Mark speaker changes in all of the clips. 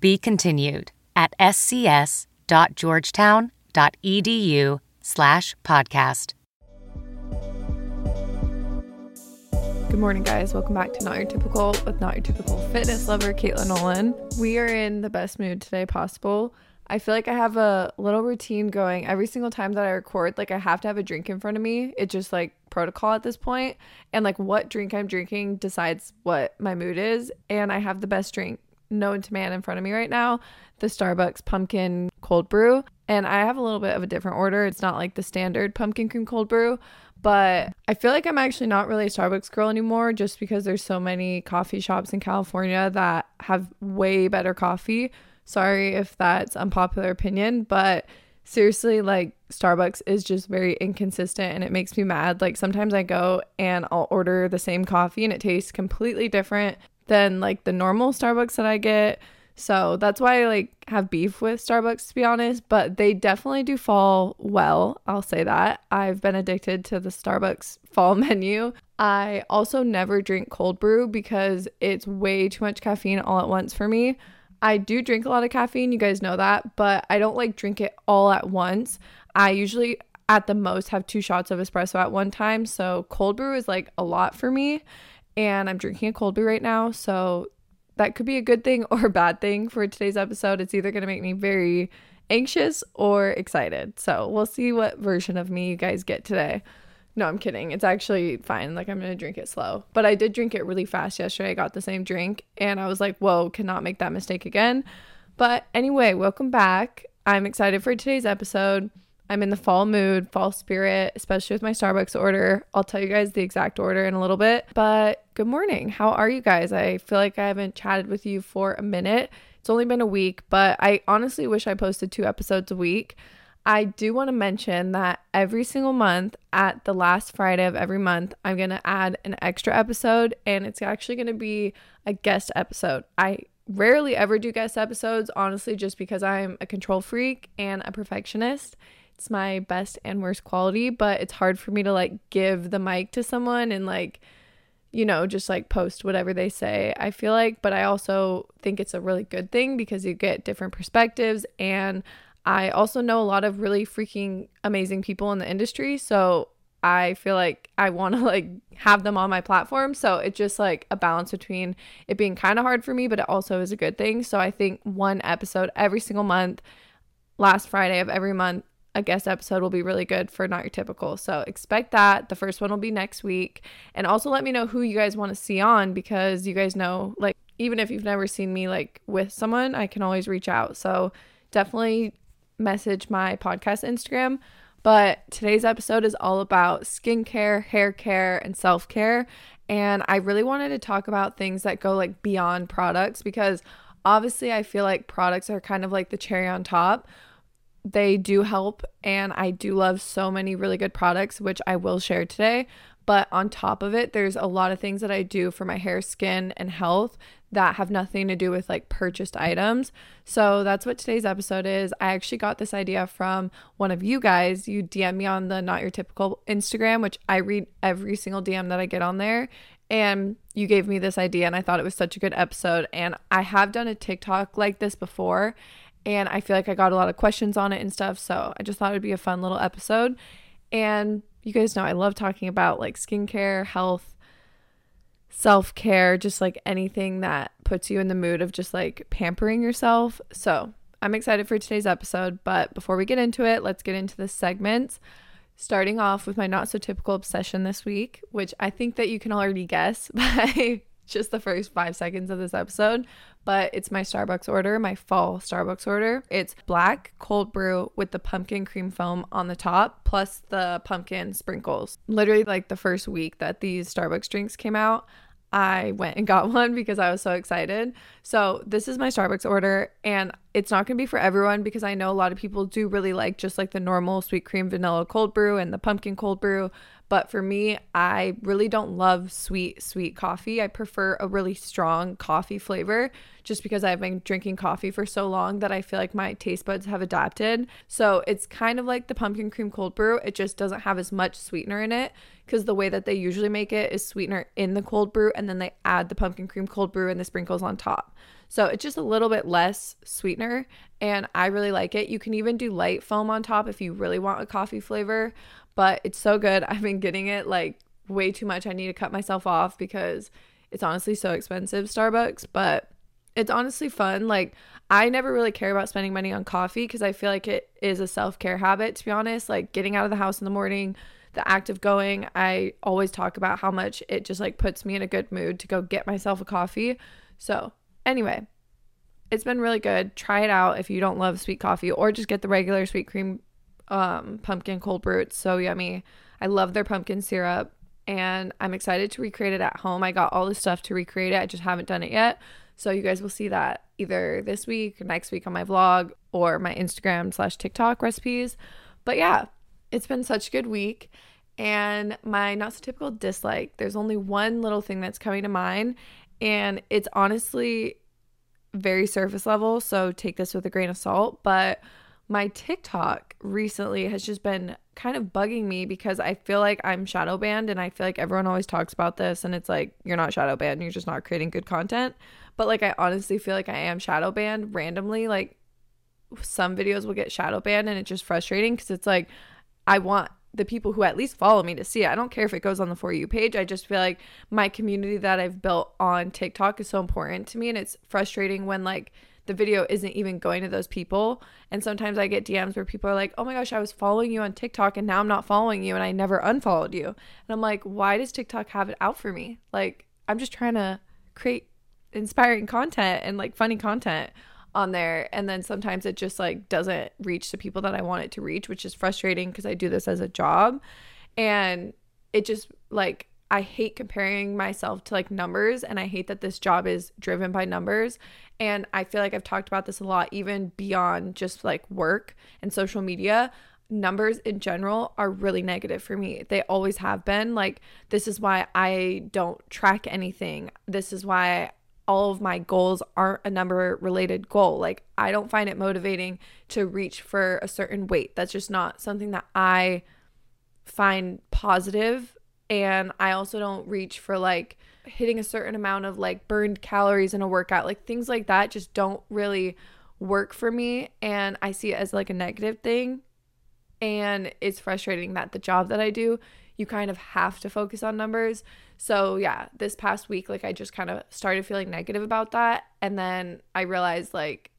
Speaker 1: Be continued at scs.georgetown.edu slash podcast.
Speaker 2: Good morning, guys. Welcome back to Not Your Typical with Not Your Typical Fitness Lover, Katelynn Nolan. We are in the best mood today possible. I feel like I have a little routine going every single time that I record. Like, I have to have a drink in front of me. It's just like protocol at this point. And like, what drink I'm drinking decides what my mood is. And I have the best drink known to man in front of me right now the Starbucks pumpkin cold brew. And I have a little bit of a different order. It's not like the standard pumpkin cream cold brew, but I feel like I'm actually not really a Starbucks girl anymore just because there's so many coffee shops in California that have way better coffee. Sorry if that's unpopular opinion, but seriously like Starbucks is just very inconsistent and it makes me mad. Like sometimes I go and I'll order the same coffee and it tastes completely different than like the normal Starbucks that I get. So that's why I like have beef with Starbucks to be honest, but they definitely do fall well. I'll say that. I've been addicted to the Starbucks fall menu. I also never drink cold brew because it's way too much caffeine all at once for me. I do drink a lot of caffeine, you guys know that, but I don't like drink it all at once. I usually at the most have two shots of espresso at one time, so cold brew is like a lot for me. And I'm drinking a cold brew right now, so that could be a good thing or a bad thing for today's episode. It's either going to make me very anxious or excited. So we'll see what version of me you guys get today. No, I'm kidding. It's actually fine. Like, I'm going to drink it slow. But I did drink it really fast yesterday. I got the same drink and I was like, whoa, cannot make that mistake again. But anyway, welcome back. I'm excited for today's episode. I'm in the fall mood, fall spirit, especially with my Starbucks order. I'll tell you guys the exact order in a little bit. But good morning. How are you guys? I feel like I haven't chatted with you for a minute. It's only been a week, but I honestly wish I posted two episodes a week. I do want to mention that every single month at the last Friday of every month, I'm going to add an extra episode and it's actually going to be a guest episode. I rarely ever do guest episodes, honestly, just because I'm a control freak and a perfectionist it's my best and worst quality, but it's hard for me to like give the mic to someone and like, you know, just like post whatever they say. I feel like, but I also think it's a really good thing because you get different perspectives. And I also know a lot of really freaking amazing people in the industry. So I feel like I want to like have them on my platform. So it's just like a balance between it being kind of hard for me, but it also is a good thing. So I think one episode every single month, last Friday of every month, a guest episode will be really good for Not Your Typical. So expect that. The first one will be next week. And also let me know who you guys want to see on because you guys know, like, even if you've never seen me like with someone, I can always reach out. So definitely message my podcast Instagram. But today's episode is all about skincare, hair care, and self care. And I really wanted to talk about things that go like beyond products because obviously I feel like products are kind of like the cherry on top they do help and I do love so many really good products which I will share today but on top of it there's a lot of things that I do for my hair skin and health that have nothing to do with like purchased items. So that's what today's episode is. I actually got this idea from one of you guys. You DM me on the not your typical Instagram, which I read every single DM that I get on there. And you gave me this idea, and I thought it was such a good episode. And I have done a TikTok like this before, and I feel like I got a lot of questions on it and stuff. So I just thought it'd be a fun little episode. And you guys know I love talking about like skincare, health, self care, just like anything that puts you in the mood of just like pampering yourself. So I'm excited for today's episode. But before we get into it, let's get into the segments. Starting off with my not so typical obsession this week, which I think that you can already guess by just the first five seconds of this episode, but it's my Starbucks order, my fall Starbucks order. It's black cold brew with the pumpkin cream foam on the top, plus the pumpkin sprinkles. Literally, like the first week that these Starbucks drinks came out, I went and got one because I was so excited. So, this is my Starbucks order, and it's not going to be for everyone because I know a lot of people do really like just like the normal sweet cream vanilla cold brew and the pumpkin cold brew. But for me, I really don't love sweet, sweet coffee. I prefer a really strong coffee flavor just because I've been drinking coffee for so long that I feel like my taste buds have adapted. So it's kind of like the pumpkin cream cold brew, it just doesn't have as much sweetener in it because the way that they usually make it is sweetener in the cold brew and then they add the pumpkin cream cold brew and the sprinkles on top. So it's just a little bit less sweetener and I really like it. You can even do light foam on top if you really want a coffee flavor but it's so good. I've been getting it like way too much. I need to cut myself off because it's honestly so expensive, Starbucks, but it's honestly fun. Like, I never really care about spending money on coffee because I feel like it is a self care habit, to be honest. Like, getting out of the house in the morning, the act of going, I always talk about how much it just like puts me in a good mood to go get myself a coffee. So, anyway, it's been really good. Try it out if you don't love sweet coffee or just get the regular sweet cream um, pumpkin cold brew. It's so yummy. I love their pumpkin syrup and I'm excited to recreate it at home. I got all the stuff to recreate it. I just haven't done it yet. So you guys will see that either this week or next week on my vlog or my Instagram slash TikTok recipes. But yeah, it's been such a good week. And my not so typical dislike, there's only one little thing that's coming to mind. And it's honestly very surface level. So take this with a grain of salt. But my TikTok recently has just been kind of bugging me because I feel like I'm shadow banned and I feel like everyone always talks about this and it's like you're not shadow banned, you're just not creating good content. But like I honestly feel like I am shadow banned randomly. Like some videos will get shadow banned and it's just frustrating because it's like I want the people who at least follow me to see it. I don't care if it goes on the For You page. I just feel like my community that I've built on TikTok is so important to me and it's frustrating when like the video isn't even going to those people. And sometimes I get DMs where people are like, oh my gosh, I was following you on TikTok and now I'm not following you and I never unfollowed you. And I'm like, why does TikTok have it out for me? Like, I'm just trying to create inspiring content and like funny content on there and then sometimes it just like doesn't reach the people that I want it to reach which is frustrating because I do this as a job and it just like I hate comparing myself to like numbers and I hate that this job is driven by numbers. And I feel like I've talked about this a lot, even beyond just like work and social media. Numbers in general are really negative for me. They always have been. Like, this is why I don't track anything. This is why all of my goals aren't a number related goal. Like, I don't find it motivating to reach for a certain weight. That's just not something that I find positive. and I also don't reach for like hitting a certain amount of like burned calories in a workout. Like things like that just don't really work for me and I see it as like a negative thing. And it's frustrating that the job that I do, you kind of have to focus on numbers. So, yeah, this past week like I just kind of started feeling negative about that and then I realized like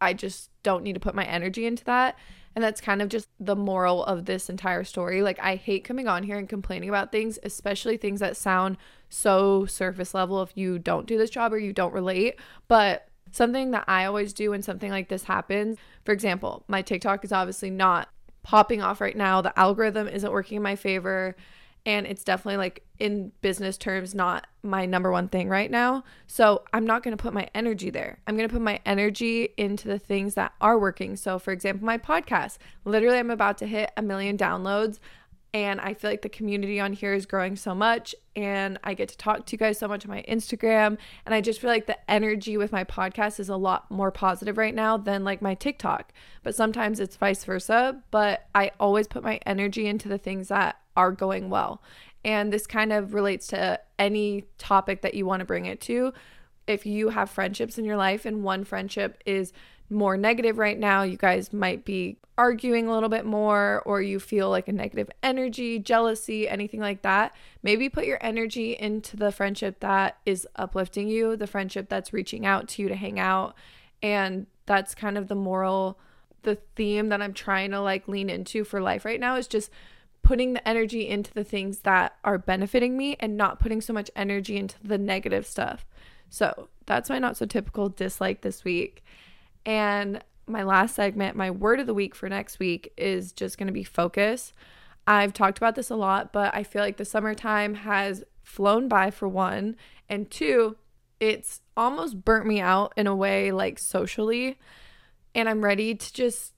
Speaker 2: I just don't need to put my energy into that and that's kind of just the moral of this entire story. Like, I hate coming on here and complaining about things, especially things that sound so surface level if you don't do this job or you don't relate. But something that I always do when something like this happens, for example, my TikTok is obviously not popping off right now. The algorithm isn't working in my favor. And it's definitely like in business terms not my number one thing right now. So i'm not going to put my energy there. I'm going to put my energy into the things that are working. So for example my podcast. Literally i'm about to hit a million downloads and i feel like the community on here is growing so much and i get to talk to you guys so much on my instagram and i just feel like the energy with my podcast is a lot more positive right now than like my tiktok but sometimes it's vice versa but i always put my energy into the things that are going well. And this kind of relates to any topic that you want to bring it to. if you have friendships in your life and one friendship is more negative right now, you guys might be arguing a little bit more, or you feel like a negative energy, jealousy, anything like that. Maybe put your energy into the friendship that is uplifting you, the friendship that's reaching out to you to hang out. And that's kind of the moral, the theme that I'm trying to like lean into for life right now is just putting the energy into the things that are benefiting me and not putting so much energy into the negative stuff. So that's my not so typical dislike this week. And my last segment, my word of the week for next week is just going to be focus. I've talked about this a lot, but I feel like the summertime has flown by for one. And two, it's almost burnt me out in a way like socially. And I'm ready to just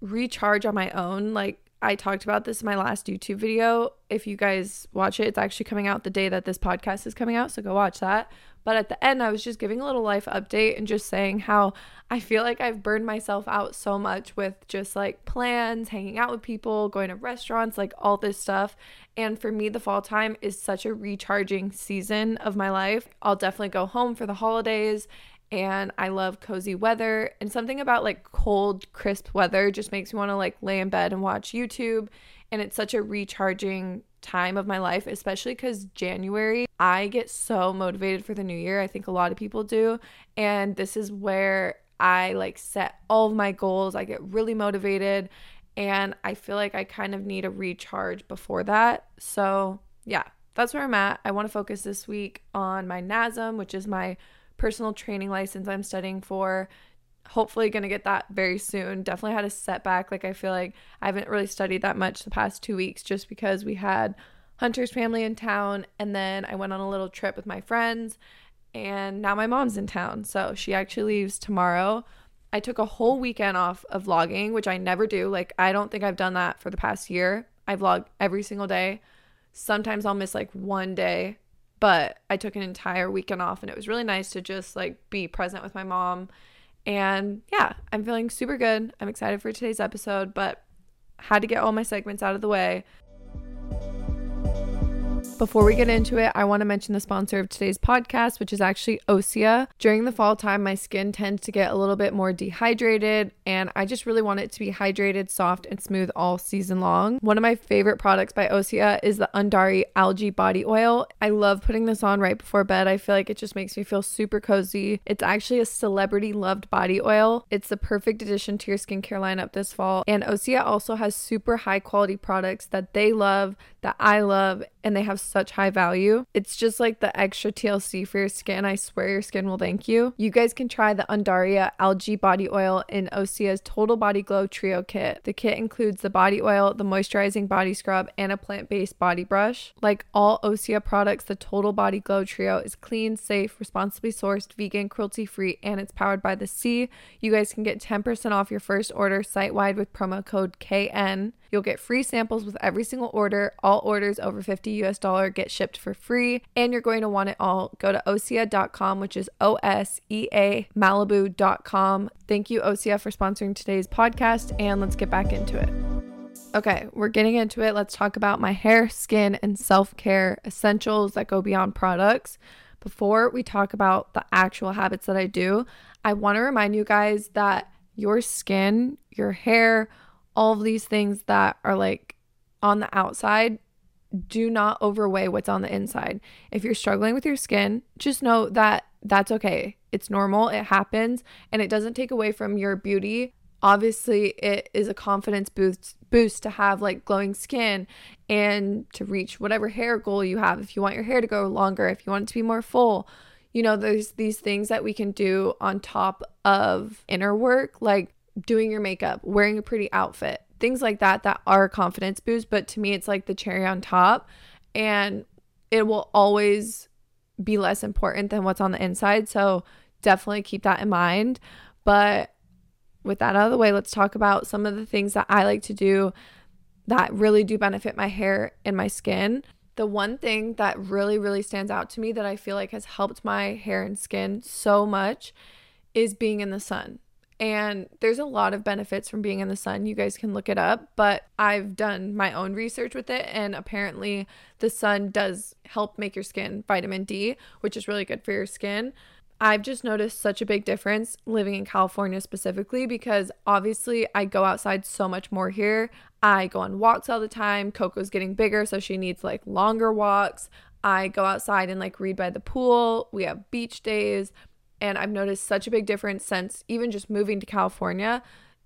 Speaker 2: recharge on my own. Like, I talked about this in my last YouTube video. If you guys watch it, it's actually coming out the day that this podcast is coming out. So go watch that. But at the end, I was just giving a little life update and just saying how I feel like I've burned myself out so much with just like plans, hanging out with people, going to restaurants, like all this stuff. And for me, the fall time is such a recharging season of my life. I'll definitely go home for the holidays and I love cozy weather. And something about like cold, crisp weather just makes me want to like lay in bed and watch YouTube. And it's such a recharging time of my life, especially because January, I get so motivated for the new year. I think a lot of people do. And this is where I like set all of my goals. I get really motivated. And I feel like I kind of need a recharge before that. So, yeah, that's where I'm at. I want to focus this week on my NASM, which is my personal training license I'm studying for hopefully going to get that very soon. Definitely had a setback. Like, I feel like I haven't really studied that much the past two weeks just because we had Hunter's family in town. And then I went on a little trip with my friends. And now my mom's in town. So she actually leaves tomorrow. I took a whole weekend off of vlogging, which I never do. Like, I don't think I've done that for the past year. I vlog every single day. Sometimes I'll miss like one day, but I took an entire weekend off and it was really nice to just like be present with my mom and yeah, I'm feeling super good. I'm excited for today's episode, but had to get all my segments out of the way. Before we get into it, I want to mention the sponsor of today's podcast, which is actually Osea. During the fall time, my skin tends to get a little bit more dehydrated, and I just really want it to be hydrated, soft, and smooth all season long. One of my favorite products by Osea is the Undaria Algae Body Oil. I love putting this on right before bed. I feel like it just makes me feel super cozy. It's actually a celebrity loved body oil. It's the perfect addition to your skincare lineup this fall. And Osea also has super high quality products that they love, that I love, and they have such high value. It's just like the extra TLC for your skin. I swear your skin will thank you. You guys can try the Undaria Algae Body Oil in Osea's Total Body Glow Trio Kit. The kit includes the body oil, the moisturizing body scrub, and a plant based body brush. Like all Osea products, the Total Body Glow Trio is clean, safe, responsibly sourced, vegan, cruelty free, and it's powered by the sea. You guys can get 10% off your first order site wide with promo code KN. You'll get free samples with every single order. All orders over 50 US dollar get shipped for free, and you're going to want it all. Go to osea.com, which is O S E A Malibu.com. Thank you, Osea, for sponsoring today's podcast, and let's get back into it. Okay, we're getting into it. Let's talk about my hair, skin, and self care essentials that go beyond products. Before we talk about the actual habits that I do, I want to remind you guys that your skin, your hair, all of these things that are like on the outside do not overweigh what's on the inside. If you're struggling with your skin, just know that that's okay. It's normal, it happens, and it doesn't take away from your beauty. Obviously, it is a confidence boost boost to have like glowing skin and to reach whatever hair goal you have. If you want your hair to go longer, if you want it to be more full, you know, there's these things that we can do on top of inner work, like doing your makeup, wearing a pretty outfit, things like that that are confidence boost, but to me it's like the cherry on top and it will always be less important than what's on the inside. So definitely keep that in mind. But with that out of the way, let's talk about some of the things that I like to do that really do benefit my hair and my skin. The one thing that really, really stands out to me that I feel like has helped my hair and skin so much is being in the sun. And there's a lot of benefits from being in the sun. You guys can look it up, but I've done my own research with it. And apparently, the sun does help make your skin vitamin D, which is really good for your skin. I've just noticed such a big difference living in California specifically because obviously I go outside so much more here. I go on walks all the time. Coco's getting bigger, so she needs like longer walks. I go outside and like read by the pool. We have beach days. And I've noticed such a big difference since even just moving to California.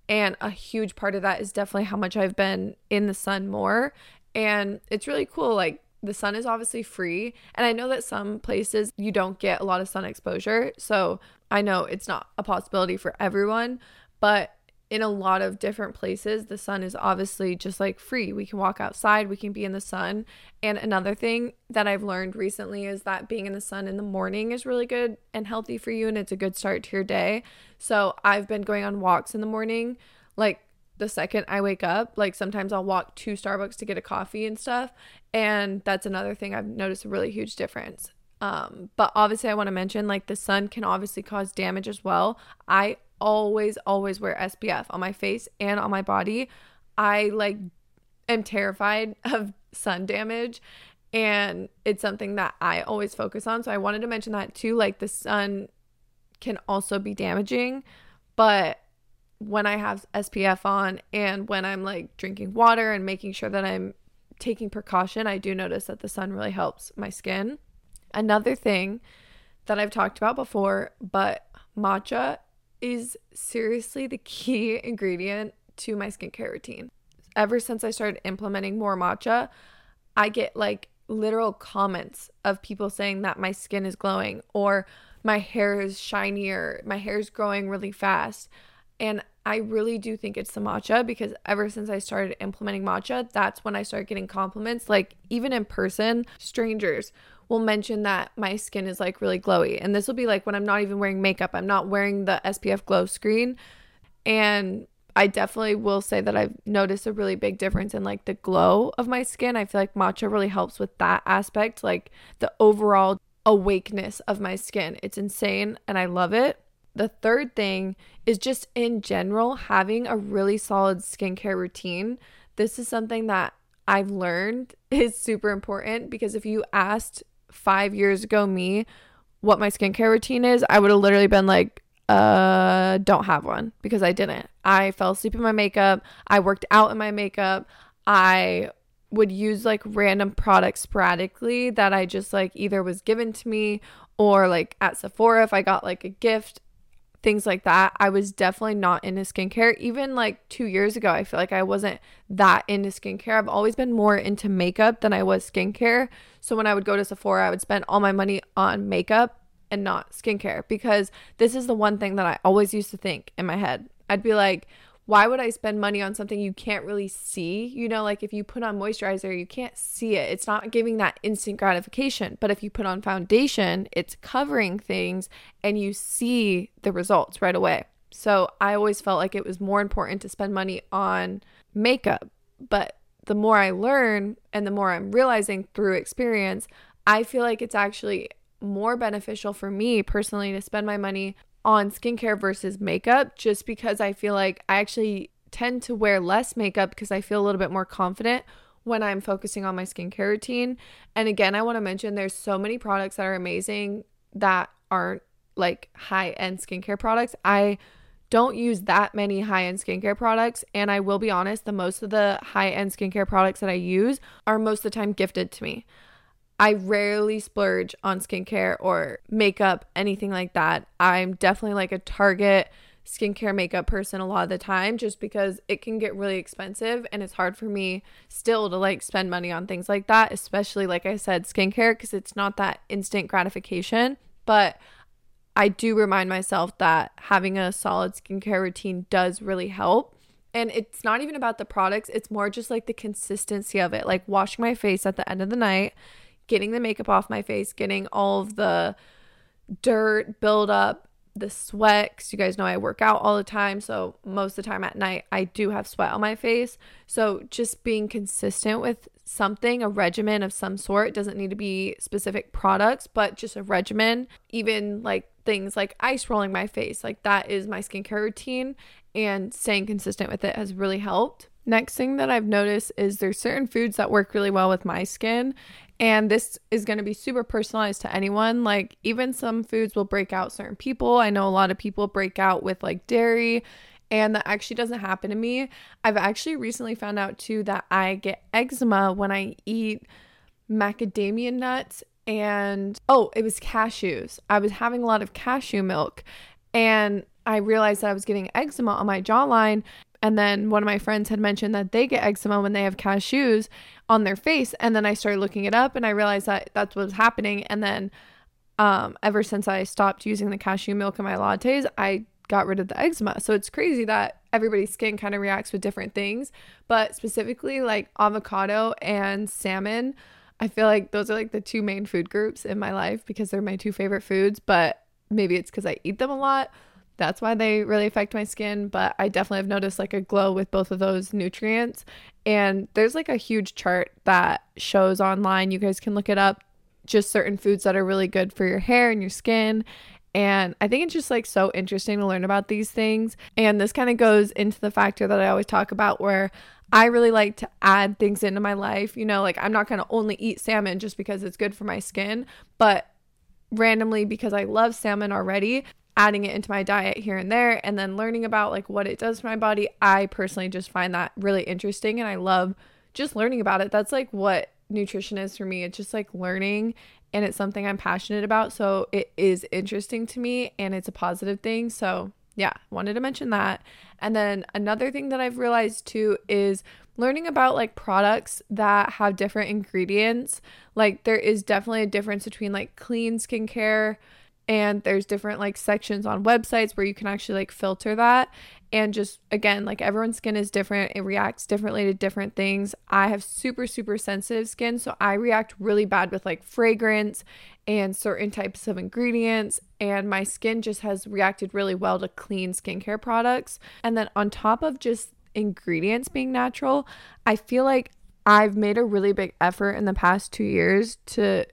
Speaker 2: And a huge part of that is definitely how much I've been in the sun more. And it's really cool. Like, the sun is obviously free. And I know that some places you don't get a lot of sun exposure. So I know it's not a possibility for everyone. But in a lot of different places, the sun is obviously just like free. We can walk outside, we can be in the sun. And another thing that I've learned recently is that being in the sun in the morning is really good and healthy for you, and it's a good start to your day. So I've been going on walks in the morning, like the second I wake up. Like sometimes I'll walk to Starbucks to get a coffee and stuff. And that's another thing I've noticed a really huge difference. Um, but obviously, I want to mention like the sun can obviously cause damage as well. I always, always wear SPF on my face and on my body. I like am terrified of sun damage and it's something that I always focus on. So I wanted to mention that too. Like the sun can also be damaging, but when I have SPF on and when I'm like drinking water and making sure that I'm taking precaution, I do notice that the sun really helps my skin. Another thing that I've talked about before, but matcha is seriously the key ingredient to my skincare routine. Ever since I started implementing more matcha, I get like literal comments of people saying that my skin is glowing or my hair is shinier, my hair is growing really fast. And I really do think it's the matcha because ever since I started implementing matcha, that's when I started getting compliments. Like, even in person, strangers will mention that my skin is like really glowy. And this will be like when I'm not even wearing makeup, I'm not wearing the SPF glow screen. And I definitely will say that I've noticed a really big difference in like the glow of my skin. I feel like matcha really helps with that aspect, like the overall awakeness of my skin. It's insane and I love it. The third thing is just in general having a really solid skincare routine. This is something that I've learned is super important because if you asked five years ago me what my skincare routine is, I would have literally been like, uh, don't have one because I didn't. I fell asleep in my makeup. I worked out in my makeup. I would use like random products sporadically that I just like either was given to me or like at Sephora if I got like a gift things like that. I was definitely not into skincare. Even like two years ago, I feel like I wasn't that into skincare. I've always been more into makeup than I was skincare. So when I would go to Sephora, I would spend all my money on makeup and not skincare because this is the one thing that I always used to think in my head. I'd be like, why would I spend money on something you can't really see? You know, like if you put on moisturizer, you can't see it. It's not giving that instant gratification. But if you put on foundation, it's covering things and you see the results right away. So I always felt like it was more important to spend money on makeup. But the more I learn and the more I'm realizing through experience, I feel like it's actually more beneficial for me personally to spend my money on skincare versus makeup just because I feel like I actually tend to wear less makeup because I feel a little bit more confident when I'm focusing on my skincare routine. And again, I want to mention there's so many products that are amazing that aren't like high end skincare products. I don't use that many high end skincare products. And I will be honest, the most of the high end skincare products that I use are most of the time gifted to me. I rarely splurge on skincare or makeup, anything like that. I'm definitely like a Target skincare makeup person a lot of the time just because it can get really expensive and it's hard for me still to like spend money on things like that, especially like I said, skincare because it's not that instant gratification. But I do remind myself that having a solid skincare routine does really help. And it's not even about the products, it's more just like the consistency of it. Like washing my face at the end of the night getting the makeup off my face, getting all of the dirt, build up, the sweat because you guys know I work out all the time. So most of the time at night, I do have sweat on my face. So just being consistent with something, a regimen of some sort, doesn't need to be specific products, but just a regimen, even like things like ice rolling my face, like that is my skincare routine. And staying consistent with it has really helped. Next thing that I've noticed is there's certain foods that work really well with my skin and this is going to be super personalized to anyone. Like, even some foods will break out certain people. I know a lot of people break out with like dairy, and that actually doesn't happen to me. I've actually recently found out too that I get eczema when I eat macadamia nuts and oh, it was cashews. I was having a lot of cashew milk, and I realized that I was getting eczema on my jawline. And then one of my friends had mentioned that they get eczema when they have cashews on their face. And then I started looking it up and I realized that that's what was happening. And then um, ever since I stopped using the cashew milk in my lattes, I got rid of the eczema. So it's crazy that everybody's skin kind of reacts with different things. But specifically, like avocado and salmon, I feel like those are like the two main food groups in my life because they're my two favorite foods. But maybe it's because I eat them a lot that's why they really affect my skin. But I definitely have noticed like a glow with both of those nutrients. And there's like a huge chart that shows online. You guys can look it up. Just certain foods that are really good for your hair and your skin. And I think it's just like so interesting to learn about these things. And this kind of goes into the factor that I always talk about where I really like to add things into my life. You know, like I'm not going to only eat salmon just because it's good for my skin, but randomly because I love salmon already, adding it into my diet here and there and then learning about like what it does for my body i personally just find that really interesting and i love just learning about it. That's like what nutrition is for me. It's just like learning and it's something i'm passionate about. So it is interesting to me and it's a positive thing. So yeah wanted to mention that. And then another thing that i've realized too is learning about like products that have different ingredients. Like there is definitely a difference between like clean skincare and there's different like sections on websites where you can actually like filter that. And just again like everyone's skin is different. It reacts differently to different things. I have super super sensitive skin so i react really bad with like fragrance and certain types of ingredients. And my skin just has reacted really well to clean skincare products. And then on top of just ingredients being natural i feel like i've made a really big effort in the past 2 years to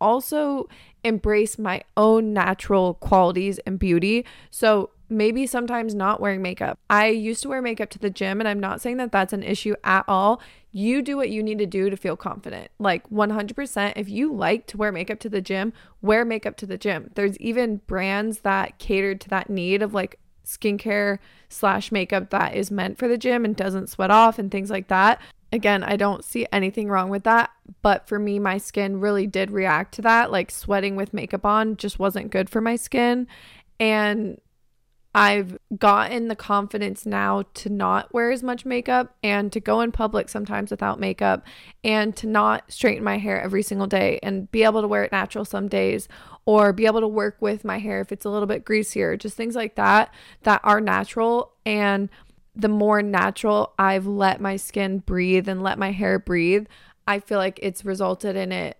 Speaker 2: also embrace my own natural qualities and beauty. So maybe sometimes not wearing makeup. I used to wear makeup to the gym, and I'm not saying that that's an issue at all. You do what you need to do to feel confident. Like 100%, if you like to wear makeup to the gym, wear makeup to the gym. There's even brands that cater to that need of like skincare slash makeup that is meant for the gym and doesn't sweat off and things like that. Again, I don't see anything wrong with that. But for me, my skin really did react to that. Like sweating with makeup on just wasn't good for my skin. And I've gotten the confidence now to not wear as much makeup and to go in public sometimes without makeup and to not straighten my hair every single day and be able to wear it natural some days or be able to work with my hair if it's a little bit greasier, just things like that that are natural. And the more natural I've let my skin breathe and let my hair breathe, I feel like it's resulted in it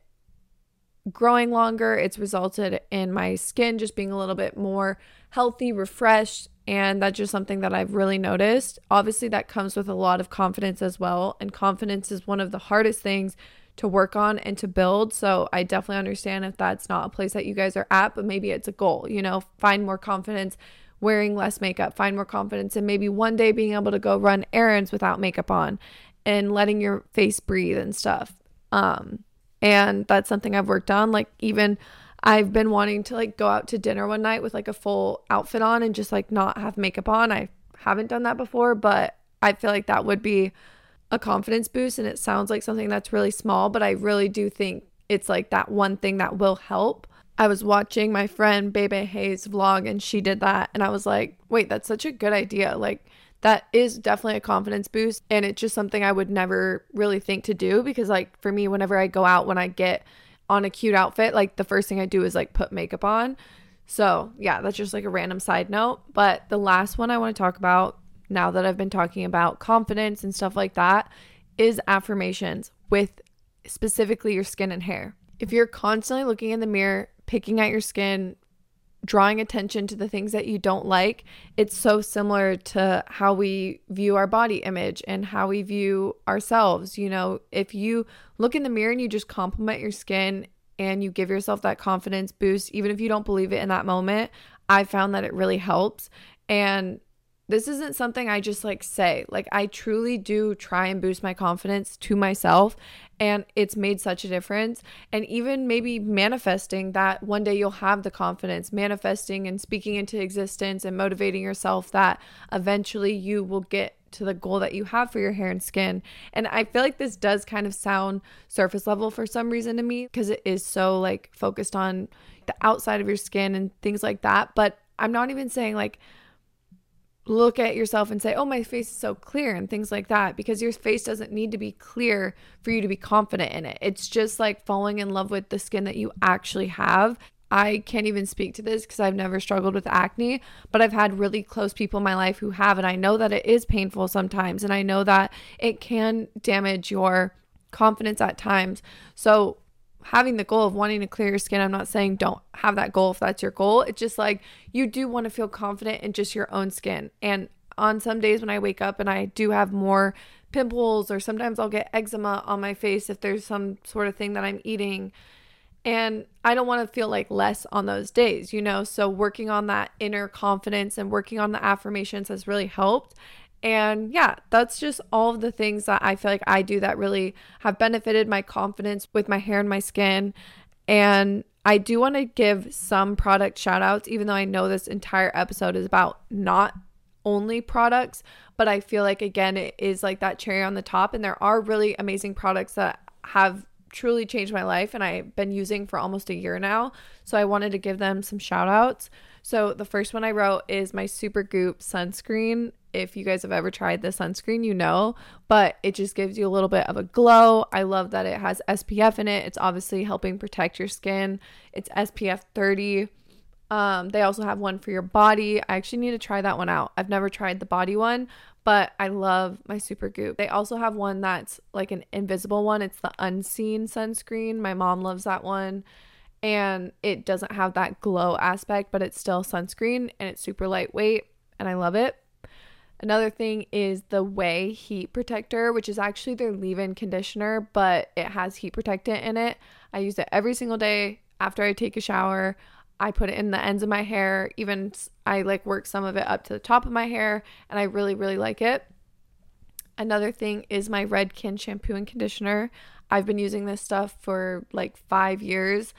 Speaker 2: growing longer. It's resulted in my skin just being a little bit more healthy, refreshed. And that's just something that I've really noticed. Obviously, that comes with a lot of confidence as well. And confidence is one of the hardest things to work on and to build. So I definitely understand if that's not a place that you guys are at, but maybe it's a goal, you know, find more confidence wearing less makeup, find more confidence, and maybe one day being able to go run errands without makeup on and letting your face breathe and stuff. Um, and that's something I've worked on. Like, even I've been wanting to like go out to dinner one night with like a full outfit on and just like not have makeup on. I haven't done that before, but I feel like that would be a confidence boost. And it sounds like something that's really small, but I really do think it's like that one thing that will help. I was watching my friend Bebe Hayes vlog and she did that. And I was like, wait, that's such a good idea. Like, that is definitely a confidence boost. And it's just something I would never really think to do because, like, for me, whenever I go out, when I get on a cute outfit, like, the first thing I do is like put makeup on. So, yeah, that's just like a random side note. But the last one I want to talk about now that I've been talking about confidence and stuff like that is affirmations with specifically your skin and hair. If you're constantly looking in the mirror picking at your skin, drawing attention to the things that you don't like, it's so similar to how we view our body image and how we view ourselves. You know, if you look in the mirror and you just compliment your skin and you give yourself that confidence boost, even if you don't believe it in that moment, I found that it really helps. And this isn't something I just like say. Like, I truly do try and boost my confidence to myself, and it's made such a difference. And even maybe manifesting that one day you'll have the confidence, manifesting and speaking into existence and motivating yourself that eventually you will get to the goal that you have for your hair and skin. And I feel like this does kind of sound surface level for some reason to me because it is so like focused on the outside of your skin and things like that. But I'm not even saying like, look at yourself and say, oh, my face is so clear and things like that, because your face doesn't need to be clear for you to be confident in it. It's just like falling in love with the skin that you actually have. I can't even speak to this because I've never struggled with acne, but I've had really close people in my life who have, and I know that it is painful sometimes, and I know that it can damage your confidence at times. So, having the goal of wanting to clear your skin. I'm not saying don't have that goal if that's your goal. It's just like you do want to feel confident in just your own skin. And on some days when I wake up and I do have more pimples, or sometimes I'll get eczema on my face if there's some sort of thing that I'm eating. And I don't want to feel like less on those days, you know? So, working on that inner confidence and working on the affirmations has really helped. And yeah, that's just all of the things that I feel like I do that really have benefited my confidence with my hair and my skin. And I do want to give some product shout outs, even though I know this entire episode is about not only products, but I feel like again, it is like that cherry on the top. And there are really amazing products that have truly changed my life and I've been using for almost a year now. So I wanted to give them some shout outs. So the first one I wrote is my Supergoop sunscreen if you guys have ever tried the sunscreen, you know, but it just gives you a little bit of a glow. I love that it has SPF in it. It's obviously helping protect your skin. It's SPF 30. Um, they also have one for your body. I actually need to try that one out. I've never tried the body one, but I love my Supergoop. They also have one that's like an invisible one. It's the unseen sunscreen. My mom loves that one. And it doesn't have that glow aspect, but it's still sunscreen and it's super lightweight and I love it. Another thing is the Ouai Heat Protector, which is actually their leave in conditioner, but it has heat protectant in it. I use it every single day after I take a shower. I put it in the ends of my hair, even I like work some of it up to the top of my hair, and I really, really like it. Another thing is my Redken shampoo and conditioner. I've been using this stuff for like five years.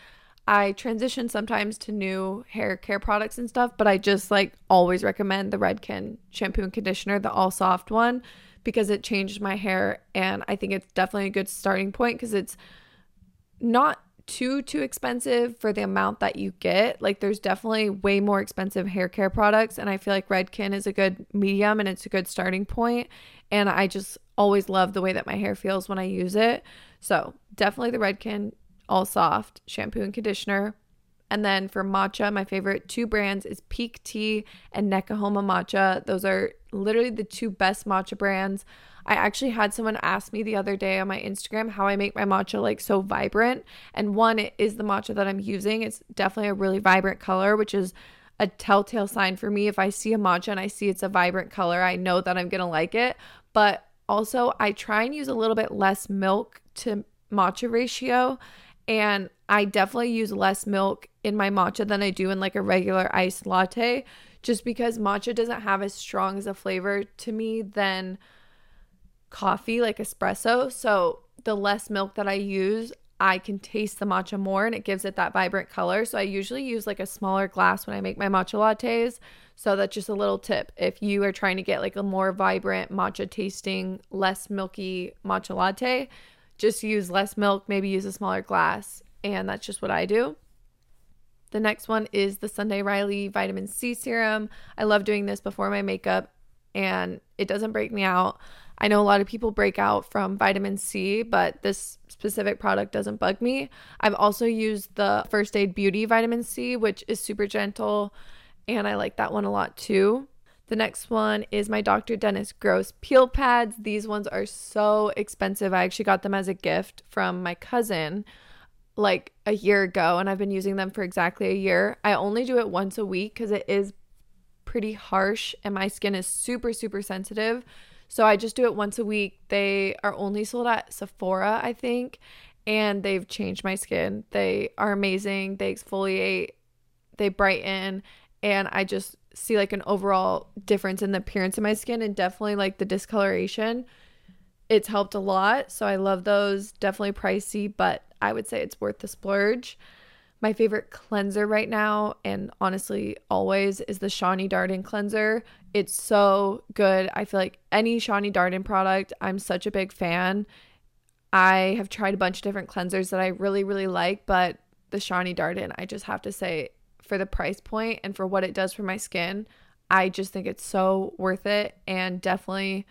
Speaker 2: I transition sometimes to new hair care products and stuff, but I just like always recommend the Redken shampoo and conditioner, the all soft one, because it changed my hair. And I think it's definitely a good starting point because it's not too too expensive for the amount that you get. Like there's definitely way more expensive hair care products and I feel like Redken is a good medium and it's a good starting point and I just always love the way that my hair feels when I use it. So, definitely the Redken all soft shampoo and conditioner. And then for matcha, my favorite two brands is Pique Tea and Nekohama Matcha. Those are literally the two best matcha brands. I actually had someone ask me the other day on my Instagram how I make my matcha like so vibrant. And one it is the matcha that I'm using. It's definitely a really vibrant color, which is a telltale sign for me. If I see a matcha and I see it's a vibrant color, I know that I'm going to like it. But also, I try and use a little bit less milk to matcha ratio and I definitely use less milk in my matcha than I do in like a regular iced latte just because matcha doesn't have as strong as a flavor to me than coffee like espresso. So the less milk that I use, I can taste the matcha more and it gives it that vibrant color. So I usually use like a smaller glass when I make my matcha lattes. So that's just a little tip. If you are trying to get like a more vibrant matcha tasting, less milky matcha latte, just use less milk, maybe use a smaller glass. And that's just what I do. The next one is the Sunday Riley vitamin C serum. I love doing this before my makeup and it doesn't break me out. I know a lot of people break out from vitamin C, but this specific product doesn't bug me. I've also used the First Aid Beauty vitamin C, which is super gentle, and I like that one a lot too. The next one is my Dr. Dennis Gross peel pads. These ones are so expensive. I actually got them as a gift from my cousin. like a year ago and I've been using them for exactly a year. I only do it once a week because it is pretty harsh and my skin is super, super sensitive. So I just do it once a week. They are only sold at Sephora, I think, and they've changed my skin. They are amazing. They exfoliate, they brighten, and I just see like an overall difference in the appearance of my skin and definitely like the discoloration. It's helped a lot. So I love those. Definitely pricey, but I would say it's worth the splurge. My favorite cleanser right now, and honestly, always, is the Shani Darden cleanser. It's so good. I feel like any Shani Darden product, I'm such a big fan. I have tried a bunch of different cleansers that I really, really like, but the Shani Darden, I just have to say, for the price point and for what it does for my skin, I just think it's so worth it and definitely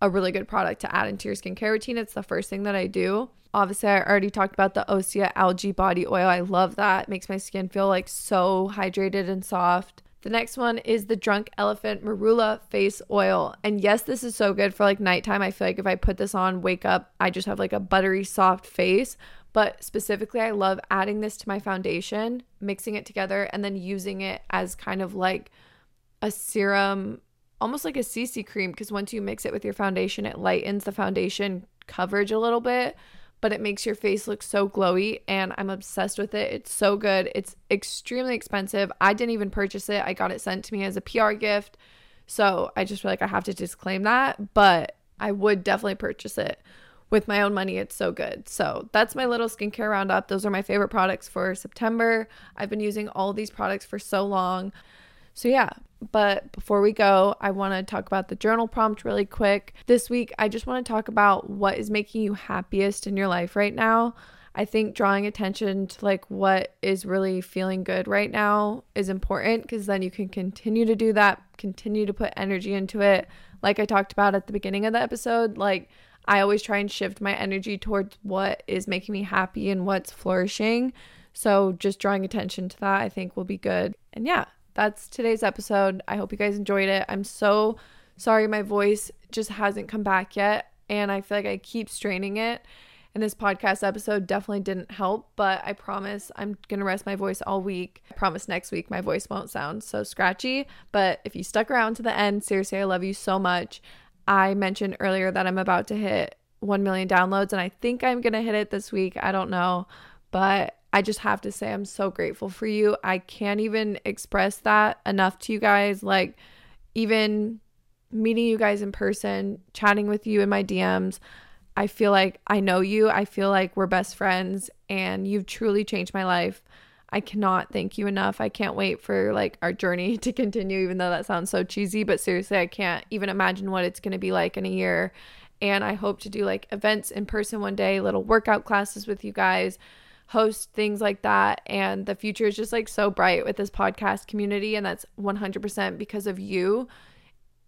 Speaker 2: a really good product to add into your skincare routine. It's the first thing that I do. Obviously, I already talked about the Osea algae body oil. I love that. It makes my skin feel like so hydrated and soft. The next one is the Drunk Elephant Marula face oil. And yes, this is so good for like nighttime. I feel like if I put this on, wake up, I just have like a buttery soft face. But specifically, I love adding this to my foundation, mixing it together, and then using it as kind of like a serum, almost like a CC cream. Because once you mix it with your foundation, it lightens the foundation coverage a little bit, but it makes your face look so glowy. And I'm obsessed with it. It's so good. It's extremely expensive. I didn't even purchase it, I got it sent to me as a PR gift. So I just feel like I have to disclaim that, but I would definitely purchase it with my own money. It's so good. So that's my little skincare roundup. Those are my favorite products for September. I've been using all these products for so long. So, yeah, but before we go, I want to talk about the journal prompt really quick. This week, I just want to talk about what is making you happiest in your life right now. I think drawing attention to like what is really feeling good right now is important because then you can continue to do that, continue to put energy into it. Like I talked about at the beginning of the episode, like I always try and shift my energy towards what is making me happy and what's flourishing. So just drawing attention to that, I think will be good. And yeah, that's today's episode. I hope you guys enjoyed it. I'm so sorry my voice just hasn't come back yet. And I feel like I keep straining it. And this podcast episode definitely didn't help, but I promise I'm going to rest my voice all week. I promise next week my voice won't sound so scratchy. But if you stuck around to the end, seriously, I love you so much. I mentioned earlier that I'm about to hit 1 million downloads, and I think I'm going to hit it this week. I don't know. But I just have to say, I'm so grateful for you. I can't even express that enough to you guys. Like, even meeting you guys in person, chatting with you in my DMs, I feel like I know you. I feel like we're best friends, and you've truly changed my life. I cannot thank you enough. I can't wait for like our journey to continue, even though that sounds so cheesy. But seriously, I can't even imagine what it's going to be like in a year. And I hope to do like events in person one day, little workout classes with you guys, host things like that. And the future is just like so bright with this podcast community. And that's 100% because of you.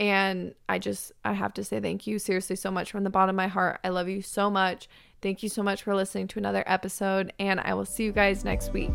Speaker 2: And I just, I have to say thank you seriously so much from the bottom of my heart. I love you so much. Thank you so much for listening to another episode. And I will see you guys next week.